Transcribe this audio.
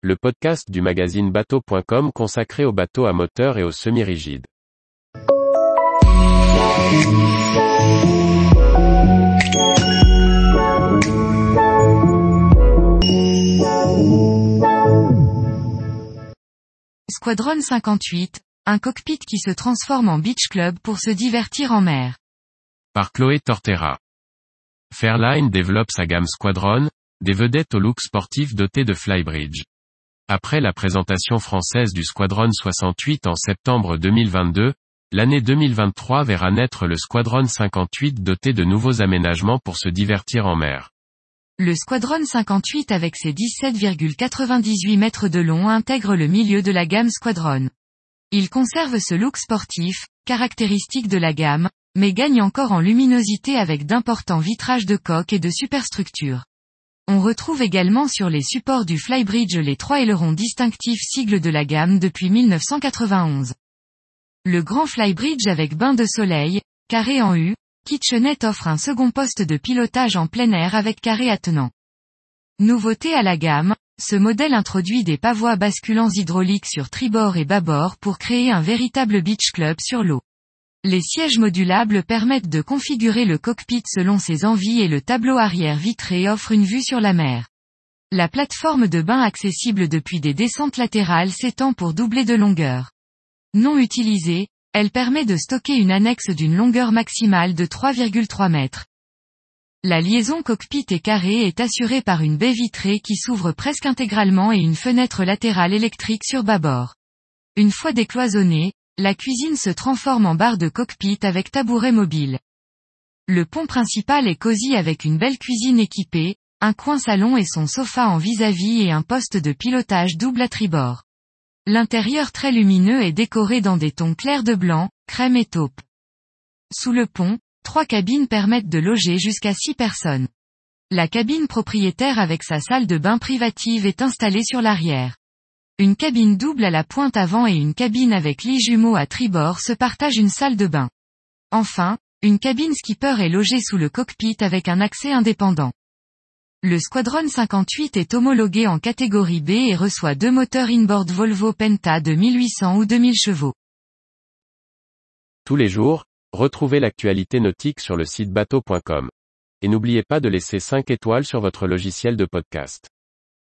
le podcast du magazine bateau.com consacré aux bateaux à moteur et aux semi-rigides. Squadron 58, un cockpit qui se transforme en beach club pour se divertir en mer. Par Chloé Tortera. Fairline développe sa gamme Squadron, des vedettes au look sportif dotées de flybridge. Après la présentation française du Squadron 68 en septembre 2022, l'année 2023 verra naître le Squadron 58 doté de nouveaux aménagements pour se divertir en mer. Le Squadron 58 avec ses 17,98 mètres de long intègre le milieu de la gamme Squadron. Il conserve ce look sportif, caractéristique de la gamme, mais gagne encore en luminosité avec d'importants vitrages de coque et de superstructures. On retrouve également sur les supports du Flybridge les trois ailerons distinctifs sigles de la gamme depuis 1991. Le grand Flybridge avec bain de soleil, carré en U, Kitchenette offre un second poste de pilotage en plein air avec carré attenant. Nouveauté à la gamme, ce modèle introduit des pavois basculants hydrauliques sur tribord et bâbord pour créer un véritable beach club sur l'eau. Les sièges modulables permettent de configurer le cockpit selon ses envies et le tableau arrière vitré offre une vue sur la mer. La plateforme de bain accessible depuis des descentes latérales s'étend pour doubler de longueur. Non utilisée, elle permet de stocker une annexe d'une longueur maximale de 3,3 mètres. La liaison cockpit et carré est assurée par une baie vitrée qui s'ouvre presque intégralement et une fenêtre latérale électrique sur bâbord. Une fois décloisonnée, la cuisine se transforme en bar de cockpit avec tabouret mobile. Le pont principal est cosy avec une belle cuisine équipée, un coin salon et son sofa en vis-à-vis et un poste de pilotage double à tribord. L'intérieur très lumineux est décoré dans des tons clairs de blanc, crème et taupe. Sous le pont, trois cabines permettent de loger jusqu'à six personnes. La cabine propriétaire avec sa salle de bain privative est installée sur l'arrière. Une cabine double à la pointe avant et une cabine avec lit jumeau à tribord se partagent une salle de bain. Enfin, une cabine skipper est logée sous le cockpit avec un accès indépendant. Le Squadron 58 est homologué en catégorie B et reçoit deux moteurs inboard Volvo Penta de 1800 ou 2000 chevaux. Tous les jours, retrouvez l'actualité nautique sur le site bateau.com. Et n'oubliez pas de laisser 5 étoiles sur votre logiciel de podcast.